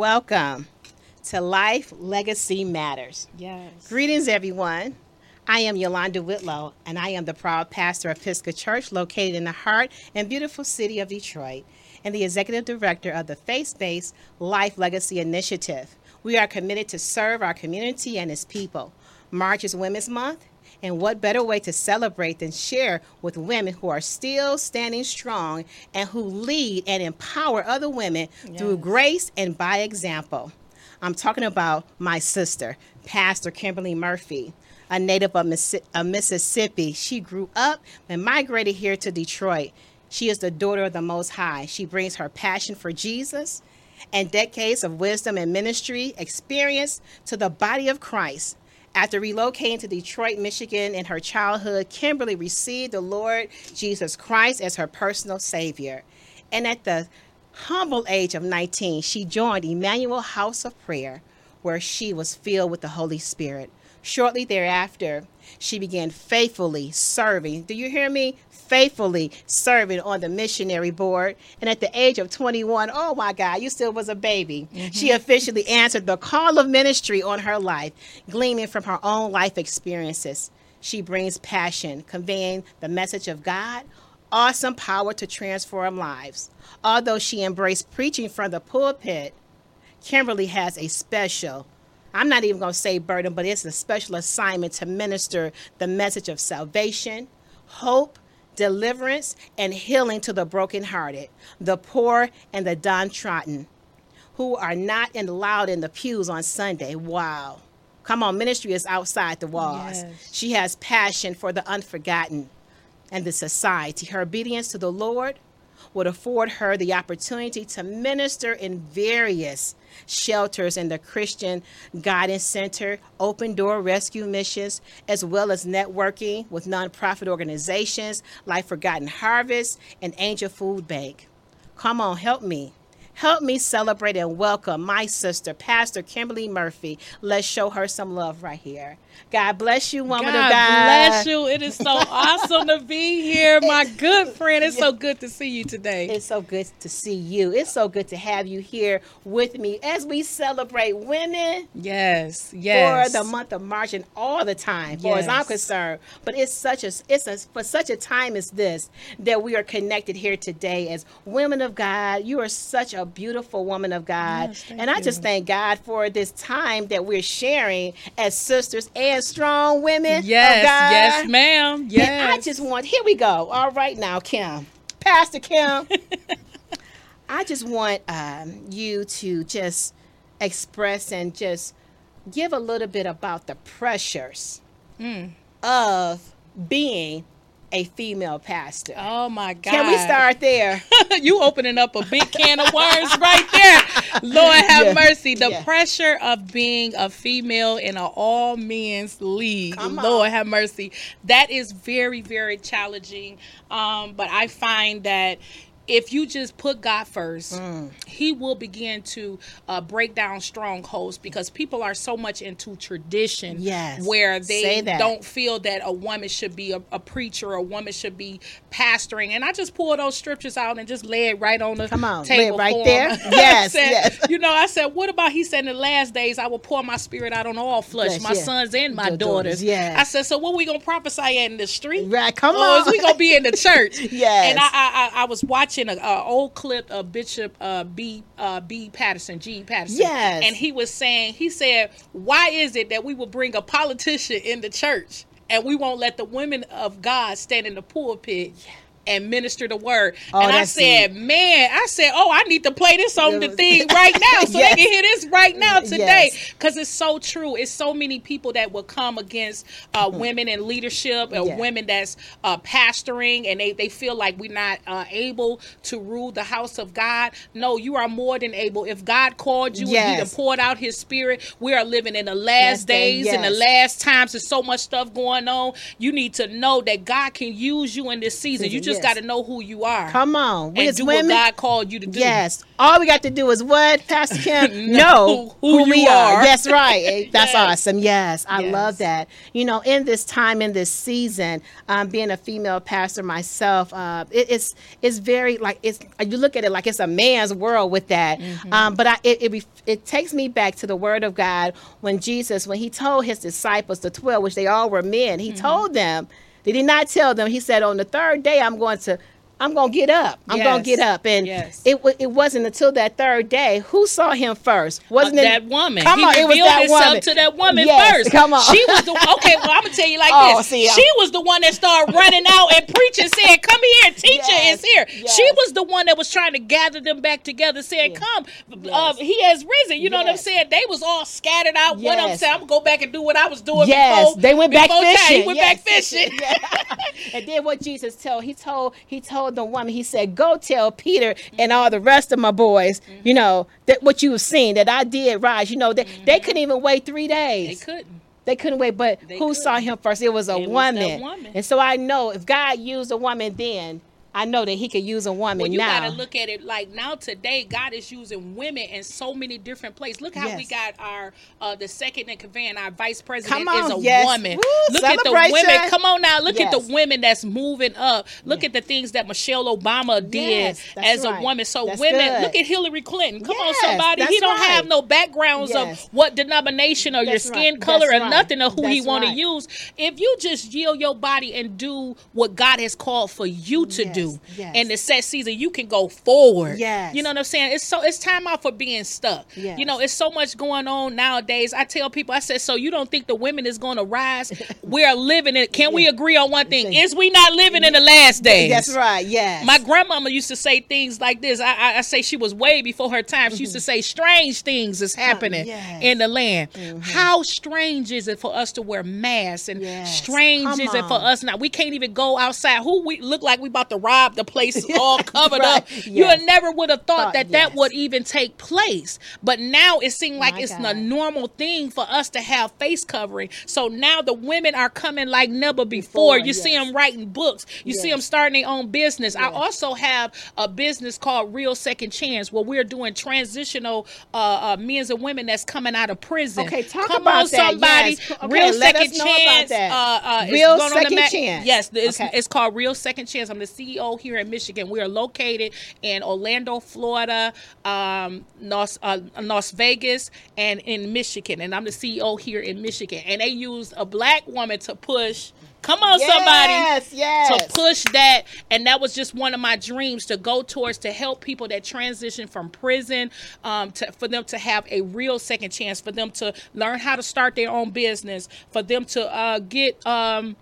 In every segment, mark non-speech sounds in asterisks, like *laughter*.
Welcome to Life Legacy Matters. Yes. Greetings, everyone. I am Yolanda Whitlow, and I am the proud pastor of Pisgah Church located in the heart and beautiful city of Detroit, and the executive director of the faith based Life Legacy Initiative. We are committed to serve our community and its people. March is Women's Month, and what better way to celebrate than share with women who are still standing strong and who lead and empower other women through grace and by example. I'm talking about my sister, Pastor Kimberly Murphy, a native of Mississippi. She grew up and migrated here to Detroit. She is the daughter of the Most High. She brings her passion for Jesus and decades of wisdom and ministry experience to the body of Christ. After relocating to Detroit, Michigan in her childhood, Kimberly received the Lord Jesus Christ as her personal Savior. And at the humble age of 19, she joined Emmanuel House of Prayer, where she was filled with the Holy Spirit. Shortly thereafter, she began faithfully serving. Do you hear me? Faithfully serving on the missionary board. And at the age of 21, oh my God, you still was a baby. Mm-hmm. She officially answered the call of ministry on her life, gleaming from her own life experiences. She brings passion, conveying the message of God awesome power to transform lives. Although she embraced preaching from the pulpit, Kimberly has a special, I'm not even going to say burden, but it's a special assignment to minister the message of salvation, hope, deliverance, and healing to the brokenhearted, the poor, and the downtrodden who are not allowed in the pews on Sunday. Wow. Come on, ministry is outside the walls. Yes. She has passion for the unforgotten and the society. Her obedience to the Lord would afford her the opportunity to minister in various shelters in the Christian Guidance Center, Open Door Rescue Missions, as well as networking with nonprofit organizations like Forgotten Harvest and Angel Food Bank. Come on, help me. Help me celebrate and welcome my sister, Pastor Kimberly Murphy. Let's show her some love right here. God bless you, woman God of God. bless you. It is so *laughs* awesome to be here, my good friend. It's so good to see you today. It's so good to see you. It's so good to have you here with me as we celebrate women Yes, yes. for the month of March and all the time, far as I'm concerned. But it's such a it's a for such a time as this that we are connected here today as women of God. You are such a beautiful woman of God, Yes, and I just thank God for this time that we're sharing as sisters and strong women. Yes, of God. yes, ma'am. Yes. And I just want, here we go. All right now, Kim. Pastor Kim. *laughs* I just want um, you to just express and just give a little bit about the pressures Mm. of being a female pastor. Oh my God. Can we start there? *laughs* you opening up a big can of worms right there. Lord have Yeah. mercy. The Yeah. pressure of being a female in an all men's league. Come on. Lord have mercy. That is very, very challenging. Um, but I find that if you just put God first, Mm. He will begin to uh, break down strongholds because people are so much into tradition Yes. where they don't feel that a woman should be a, a preacher, a woman should be pastoring. And I just pull those scriptures out and just lay it right on the Come on, lay it table right there. *laughs* Yes, said, yes. You know, I said, what about he said in the last days I will pour my spirit out on all flesh, Flesh, my yeah. sons and my Your daughters. daughters, yes. I said, so what we gonna prophesy at in the street? Right, come Or on. is we gonna be in the church? *laughs* Yes. And I I, I, I was watching a, a old clip of Bishop uh, B uh, B Patterson, G Patterson. Yes. And he was saying, he said, why is it that we will bring a politician in the church and we won't let the women of God stand in the pulpit? And minister the word, Oh, and I said. "Man, I said, oh, I need to play this on the Yes. thing right now, *laughs* so Yes. they can hear this right now today, Yes. because it's so true. It's so many people that will come against uh, *laughs* women in leadership or Yeah. women that's uh, pastoring, and they, they feel like we're not uh, able to rule the house of God. No, you are more than able. If God called you and He Yes. poured out His Spirit, we are living in the last Last day, days, in the last times. There's so much stuff going on. You need to know that God can use you in this season. You Season, just Yes. got to know who you are. Come on. We and do women. what God called you to do. Yes. All we got to do is what, Pastor *laughs* Kim? Know who who, you we are. are. That's right. Eh, *laughs* That's Yes. awesome. Yes. I Yes. love that. You know, in this time, in this season, um, being a female pastor myself, uh, it, it's it's very like it's you look at it like it's a man's world with that. Mm-hmm. Um, but I, it, it it takes me back to the Word of God when Jesus, when He told His disciples, the twelve, which they all were men, He Mm-hmm. told them. Did He not tell them? He said, "On the third day, I'm going to." I'm gonna get up. I'm gonna get up, and Yes. it it wasn't until that third day who saw him first. Wasn't Uh, it that woman. Come he on, it was that himself woman to that woman Yes, first. Come on, She was the okay. Well, I'm gonna tell you like *laughs* Oh, this. see, she was the one that started *laughs* running out and preaching, saying, "Come here, teacher Yes, is here." yes. She was the one that was trying to gather them back together, saying. "Come, uh, he has risen." You know what I'm saying? They was all scattered out. What I'm saying, I'm gonna go back and do what I was doing. Yes, before, they went back before time. fishing. He went Yes. back fishing. *laughs* And then what Jesus told he told he told the woman he said go tell Peter and all the rest of my boys Mm-hmm. you know that what you have seen that I did rise you know they, they couldn't even wait three days. They couldn't. They couldn't wait, but They who saw couldn't. him first? It was a It was woman. woman. And so I know if God used a woman then, I know that he could use a woman Well, you now. got to look at it like now today, God is using women in so many different places. Look how we got our uh, the second in command, our vice president Come is a yes. woman. Woo, look at the women. Come on now, look at the women that's moving up. Look at the things that Michelle Obama did Yes, that's as right. a woman. So That's women, good. look at Hillary Clinton. Come on, somebody. He don't have no backgrounds Yes. of what denomination or your skin right. color That's or right. nothing of who he That's want to use. If you just yield your body and do what God has called for you to Yes, do yes. in the set season, you can go forward. Yes. You know what I'm saying? It's so it's time out for being stuck. Yes. You know, it's so much going on nowadays. I tell people, I said, so you don't think the women is going to rise? *laughs* We're living it. Can we agree on one thing? Is we not living in the last days? That's right. Yes. My grandmama used to say things like this. I, I, I say she was way before her time. She used to say, "Strange things is happening Mm-hmm. yes. in the land." How strange is it for us to wear masks, and Yes. strange Come is it for us now? We can't even go outside. Who we look like we about to rob the place *laughs* all covered Right. up. You never would have thought Thought, that that would even take place. But now it seems like My it's God. a normal thing for us to have face covering. So now the women are coming like never before. Before, you see them writing books. You see them starting their own business. I also have a business called Real Second Chance where we're doing transitional uh, uh, men and women that's coming out of prison. Okay, talk Come about on, that, somebody. yes. Okay, Real Second Chance. that. Uh, uh, Real going on the Second Chance. Yes, it's, Okay. it's called Real Second Chance. I'm the CEO here in Michigan. We are located in Orlando, Florida, um, Las, uh, Las Vegas, and in Michigan. And I'm the CEO here in Michigan. And they used a black woman to push. Come on, somebody Yes. Yes. to push that and that was just one of my dreams to go towards to help people that transition from prison um, to, for them to have a real second chance for them to learn how to start their own business for them to uh, get um,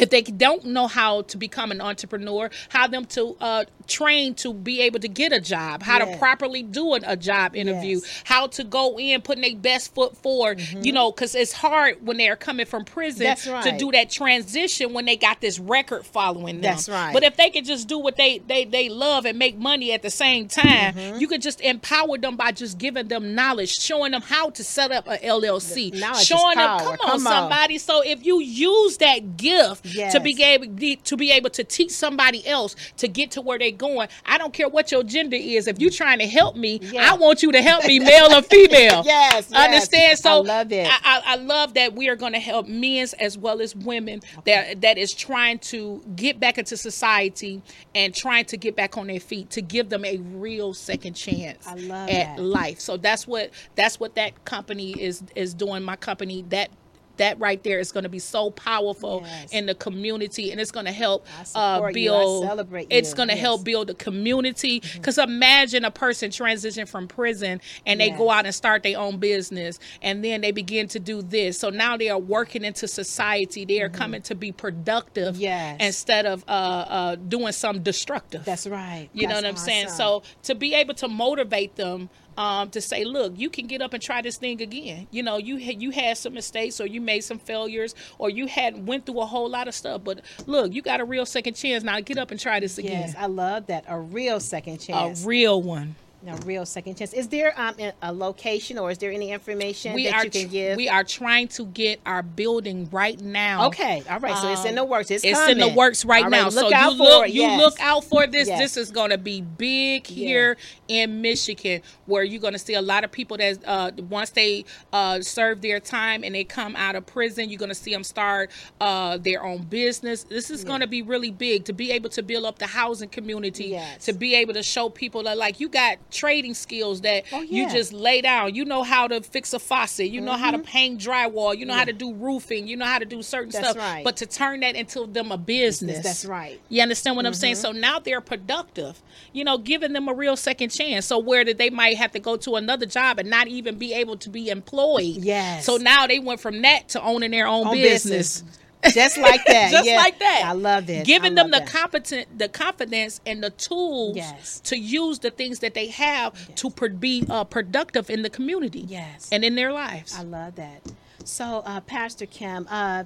if they don't know how to become an entrepreneur, how them to uh, train to be able to get a job, how to properly do a, a job interview, Yes. Mm-hmm. how to go in, putting their best foot forward. You know, because it's hard when they're coming from prison That's to do that transition when they got this record following them. That's right. But if they could just do what they they they love and make money at the same time, Mm-hmm. you could just empower them by just giving them knowledge, showing them how to set up a LLC, knowledge showing them, come on, Come on. somebody. So if you use that gift to be able to be able to teach somebody else to get to where they're going, I don't care what your gender is. If you're trying to help me, Yeah. I want you to help me, male or female. *laughs* Yes, yes. understand? So I love it. I, I, love that we are going to help men as well as women that that is trying to get back into society and trying to get back on their feet to give them a real second chance I love at that. life. So that's what that's what that company is is doing. My company that. That right there is going to be so powerful Yes. in the community, and it's going to help uh, you. Build. celebrate It's going to Yes. help build a community. Because imagine a person transition from prison and they go out and start their own business, and then they begin to do this. So now they are working into society. They are coming to be productive Mm-hmm. Yes. instead of uh, uh, doing some destructive. That's right. You know what I'm saying? So to be able to motivate them um, to say, look, you can get up and try this thing again. You know, you had you had some mistakes or you made some failures or you had went through a whole lot of stuff, but look, you got a real second chance now. Get up and try this again. Yes, I love that. A real second chance. A real one. A real second chance. Is there um, a- location or is there any information We that are you can give? we are trying to get our building right now. okay, all right. So it's in the works. It's, It's in the works right All now. Look so out you for look it. you yes. look out for this. Yes. This is going to be big Yeah. here in Michigan, where you're going to see a lot of people that uh, once they uh, serve their time and they come out of prison, you're going to see them start uh, their own business. This is going to be really big to be able to build up the housing community, Yes. to be able to show people that like you got trading skills that Oh, you just lay down. You know how to fix a faucet. You know how Mm-hmm. to paint drywall. You know how to do roofing. You know how to do certain That's stuff. right. But to turn that into them a business. That's right. You understand what I'm saying? Mm-hmm. So now they're productive, you know, giving them a real second chance. So where did they might have to go to another job and not even be able to be employed. Yes. So now they went from that to owning their own, Own business. *laughs* Just like that. Just yeah. like that. I love it. Giving I them the that. competent, the confidence, and the tools Yes. to use the things that they have to pro- be uh, productive in the community. Yes. and in their lives. I love that. So, uh, Pastor Kim, uh,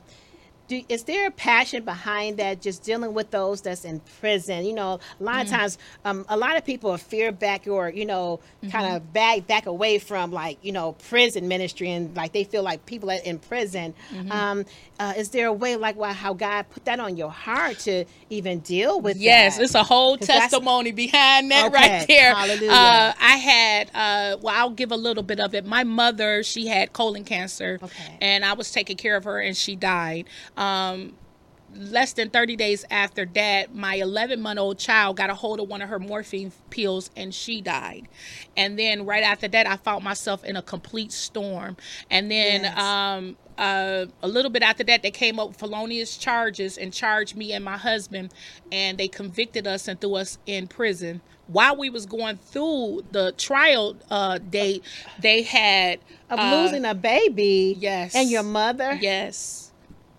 do, is there a passion behind that? Just dealing with those that's in prison. You know, a lot of times, um, a lot of people are fear back or you know, kind of back back away from like you know prison ministry and like they feel like people are in prison. Um, uh, is there a way like why, how God put that on your heart to even deal with? That? Yes, that? it's a whole testimony behind that Okay, right there. hallelujah. Uh, I had, uh, well, I'll give a little bit of it. My mother, she had colon cancer, Okay. and I was taking care of her, and she died. Um, less than 30 days after that, my 11 month old child got a hold of one of her morphine pills and she died. And then right after that, I found myself in a complete storm. And then, Yes. um, uh, a little bit after that, they came up with felonious charges and charged me and my husband, and they convicted us and threw us in prison. While we was going through the trial uh, date, they had of uh, losing a baby. yes. and your mother. Yes.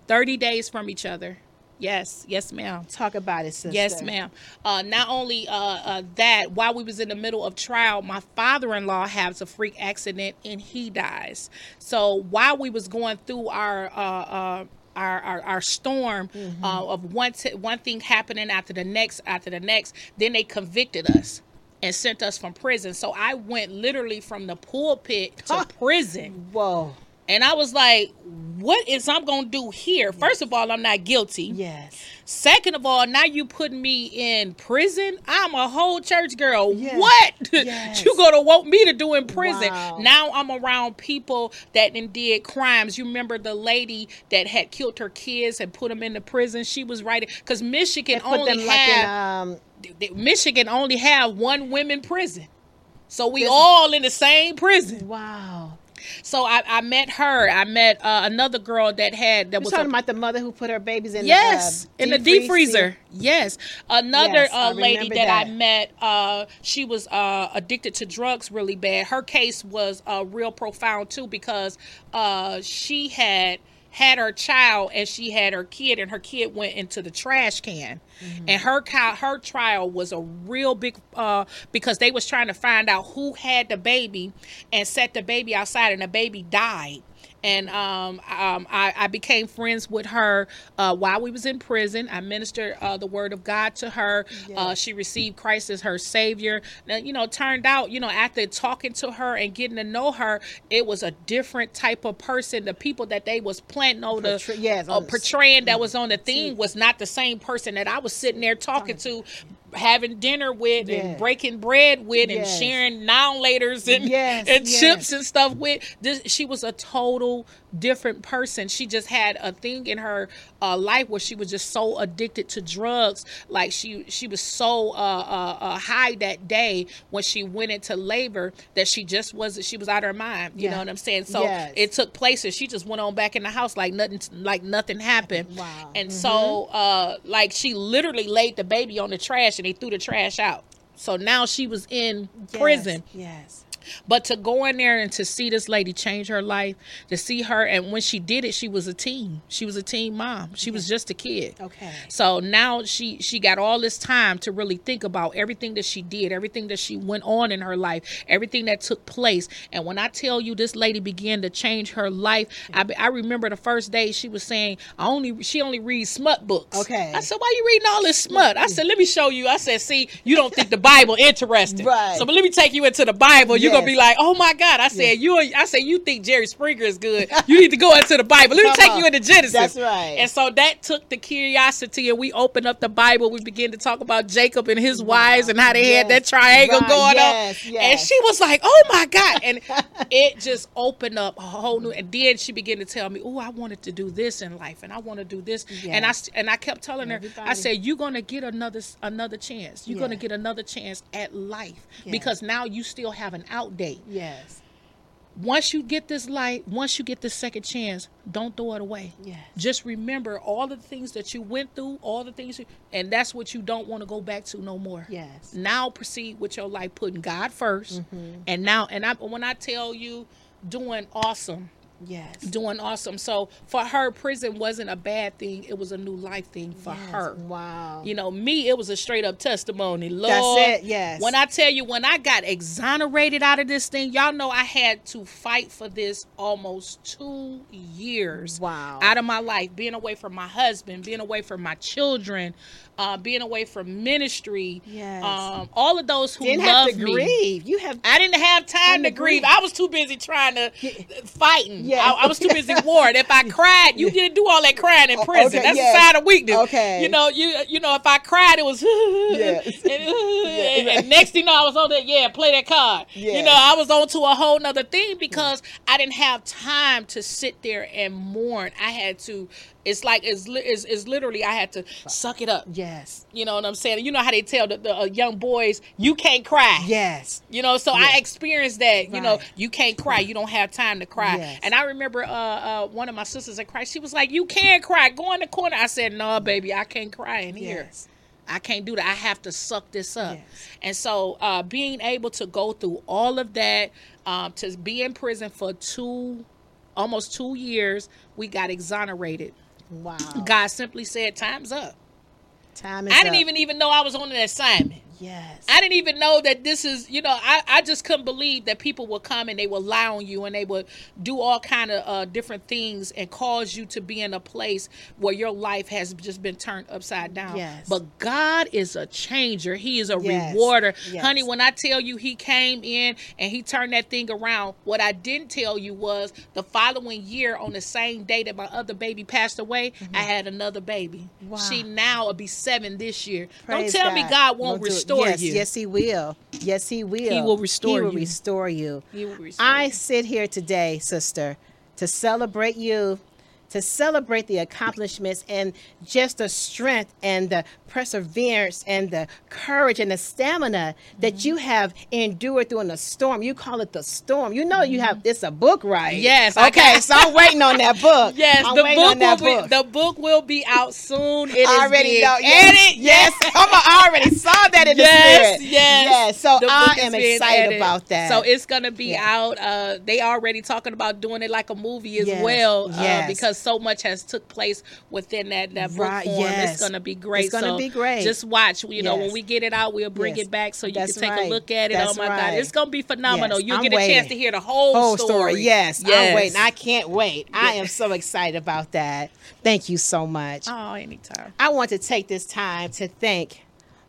30 days from each other. Yes. Yes, ma'am. Talk about it, sister. Yes, ma'am. Uh, not only uh, uh, that, while we was in the middle of trial, my father-in-law has a freak accident and he dies. So while we was going through our uh, uh, our, our, our storm Mm-hmm. uh, of one t- one thing happening after the next after the next, then they convicted us and sent us from prison. So I went literally from the pulpit to Huh. prison. Whoa. And I was like, what is I'm going to do here? First of all, I'm not guilty. Yes. Second of all, now you putting me in prison. I'm a whole church girl. Yes. What *laughs* Yes. you gonna want me to do in prison? Wow. Now I'm around people that did crimes. You remember the lady that had killed her kids and put them into prison? She was right because Michigan only them like in have um. Michigan only have one women prison. So we This- all in the same prison. Wow. So I, I met her. I met uh, another girl that had that You're was talking a about the mother who put her babies in Yes, the uh, in the deep freezer. Yes, another Yes, uh, lady remember that, I met, uh, she was uh, addicted to drugs really bad. Her case was uh, real profound too because uh, she had had her child and she had her kid and her kid went into the trash can Mm-hmm. and her her trial was a real big uh because they was trying to find out who had the baby and set the baby outside and the baby died and um, um, I, I became friends with her uh, while we was in prison. I ministered uh, the word of God to her. Uh, she received Christ as her savior. Now, you know, turned out, you know, after talking to her and getting to know her, it was a different type of person. The people that they was planting on the Portray- yes, uh, the- portraying that was on the thing was not the same person that I was sitting there talking to. Having dinner with Yes. and breaking bread with and sharing now laters and, Yes, and yes. chips and stuff with this she was a total different person. She just had a thing in her uh, life where she was just so addicted to drugs. Like she she was so uh, uh, uh, high that day when she went into labor that she just wasn't she was out of her mind. You Yeah. know what i'm saying? So Yes. it took place and she just went on back in the house like nothing like nothing happened. Wow. and so uh like she literally laid the baby on the trash and they threw the trash out. So now she was in Yes, prison. Yes. But to go in there and to see this lady change her life, to see her, and when she did it, she was a teen. She was a teen mom. She was just a kid. Okay. So now she she got all this time to really think about everything that she did, everything that she went on in her life, everything that took place. And when I tell you this lady began to change her life, I, I remember the first day she was saying, "I only she only reads smut books." Okay. I said, "Why you reading all this smut?" I said, "Let me show you." I said, "See, you don't think the Bible interesting, *laughs* Right. So, but let me take you into the Bible. You're gonna be like, oh my God!" I said, "You, I said you think Jerry Springer is good? You need to go into the Bible. Let me take on. you into Genesis." That's right. And so that took the curiosity, and we opened up the Bible. We began to talk about Jacob and his wives and how they had that triangle Right. going Yes, on. yes. And she was like, "Oh my God!" And *laughs* it just opened up a whole new. And then she began to tell me, "Oh, I wanted to do this in life, and I want to do this." And I and I kept telling her, I said, "You're gonna get another another chance. You're gonna get another chance at life Yes. because now you still have an out date." Yes. once you get this light, once you get this second chance, don't throw it away. Yes. Just remember all the things that you went through, all the things, you, and that's what you don't want to go back to no more. Yes. Now proceed with your life, putting God 1st Mm-hmm. and now, and I, when I tell you, doing awesome, Yes. doing awesome. So for her, prison wasn't a bad thing; it was a new life thing for Yes. her. Wow. You know, me, it was a straight up testimony. Lord, That's it, yes. When I tell you, when I got exonerated out of this thing, y'all know I had to fight for this almost two years. Wow. Out of my life, being away from my husband, being away from my children, uh, being away from ministry. Yes. Um, all of those who Didn't have to me. grieve. You have I didn't have time to grieve. grieve. I was too busy trying to *laughs* fighting. Yes. I, I was too busy *laughs* warring. If I cried, you didn't do all that crying in prison. okay, That's yes. a sign of weakness. Okay. You know, you you know, if I cried, it was *laughs* Yes. and, and, and next thing you know, I was on that. Yeah, play that card. You know, I was on to a whole nother thing because I didn't have time to sit there and mourn. I had to. It's like it's, it's, it's literally I had to suck it up. yes. You know what I'm saying? You know how they tell the, the uh, young boys, you can't cry. Yes. You know, so I experienced that. You know, you can't cry. You don't have time to cry. Yes. And I remember uh, uh, one of my sisters in Christ. She was like, "You can't cry. Go in the corner." I said, "No, baby, I can't cry in here. Yes. I can't do that. I have to suck this up." Yes. And so, uh, being able to go through all of that, um, to be in prison for two, almost two years, we got exonerated. Wow. God simply said, "Time's up." Time is I didn't even even know I was on an assignment. Yes. I didn't even know that this is, you know, I, I just couldn't believe that people would come and they would lie on you and they would do all kind of uh, different things and cause you to be in a place where your life has just been turned upside down. Yes. But God is a changer. He is a Yes. rewarder. Yes. Honey, when I tell you he came in and he turned that thing around, what I didn't tell you was the following year on the same day that my other baby passed away, I had another baby. Mm-hmm. Wow. She now will be seven this year. Praise Don't tell me God won't do it. Restore yes, you. Yes, He will. Yes, He will. He will restore He will you. restore you. He will restore I you. sit here today, sister, to celebrate you, to celebrate the accomplishments and just the strength and the perseverance and the courage and the stamina that Mm-hmm. you have endured through in the storm. You call it the storm. You know you have it's a book, right? Mm-hmm. Yes, Okay, so I'm waiting on that book. *laughs* Yes, I'm the book, will book. be, the book will be out soon. It is already know. Yes, yes. *laughs* Come on, I already saw that in Yes, the spirit. yes. yes. So The I am excited edited. about that. So it's gonna be Yeah. out. Uh, they already talking about doing it like a movie as Yes, well, uh, yes. because so much has took place within that that book form. yes. It's gonna be great. It's gonna So be great. Just watch. You know, when we get it out, we'll bring Yes. it back so you That's can take right. a look at it. That's oh my God, it's gonna be phenomenal. Yes, You'll I'm get a chance to hear the whole, whole story. Yes, I'm waiting. I I- can't wait. I am so excited about that. Thank you so much. oh, anytime. I want to take this time to thank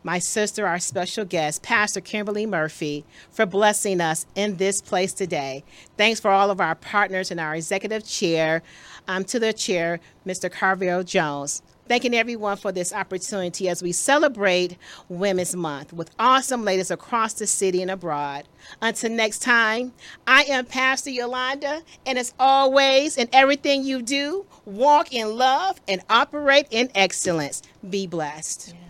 my sister, our special guest, Pastor Kimberly Murphy, for blessing us in this place today. Thanks for all of our partners and our executive chair, um, to the chair, Mr. Carville Jones. Thanking everyone for this opportunity as we celebrate Women's Month with awesome ladies across the city and abroad. Until next time, I am Pastor Yolanda, and as always, in everything you do, walk in love and operate in excellence. Be blessed. Yes.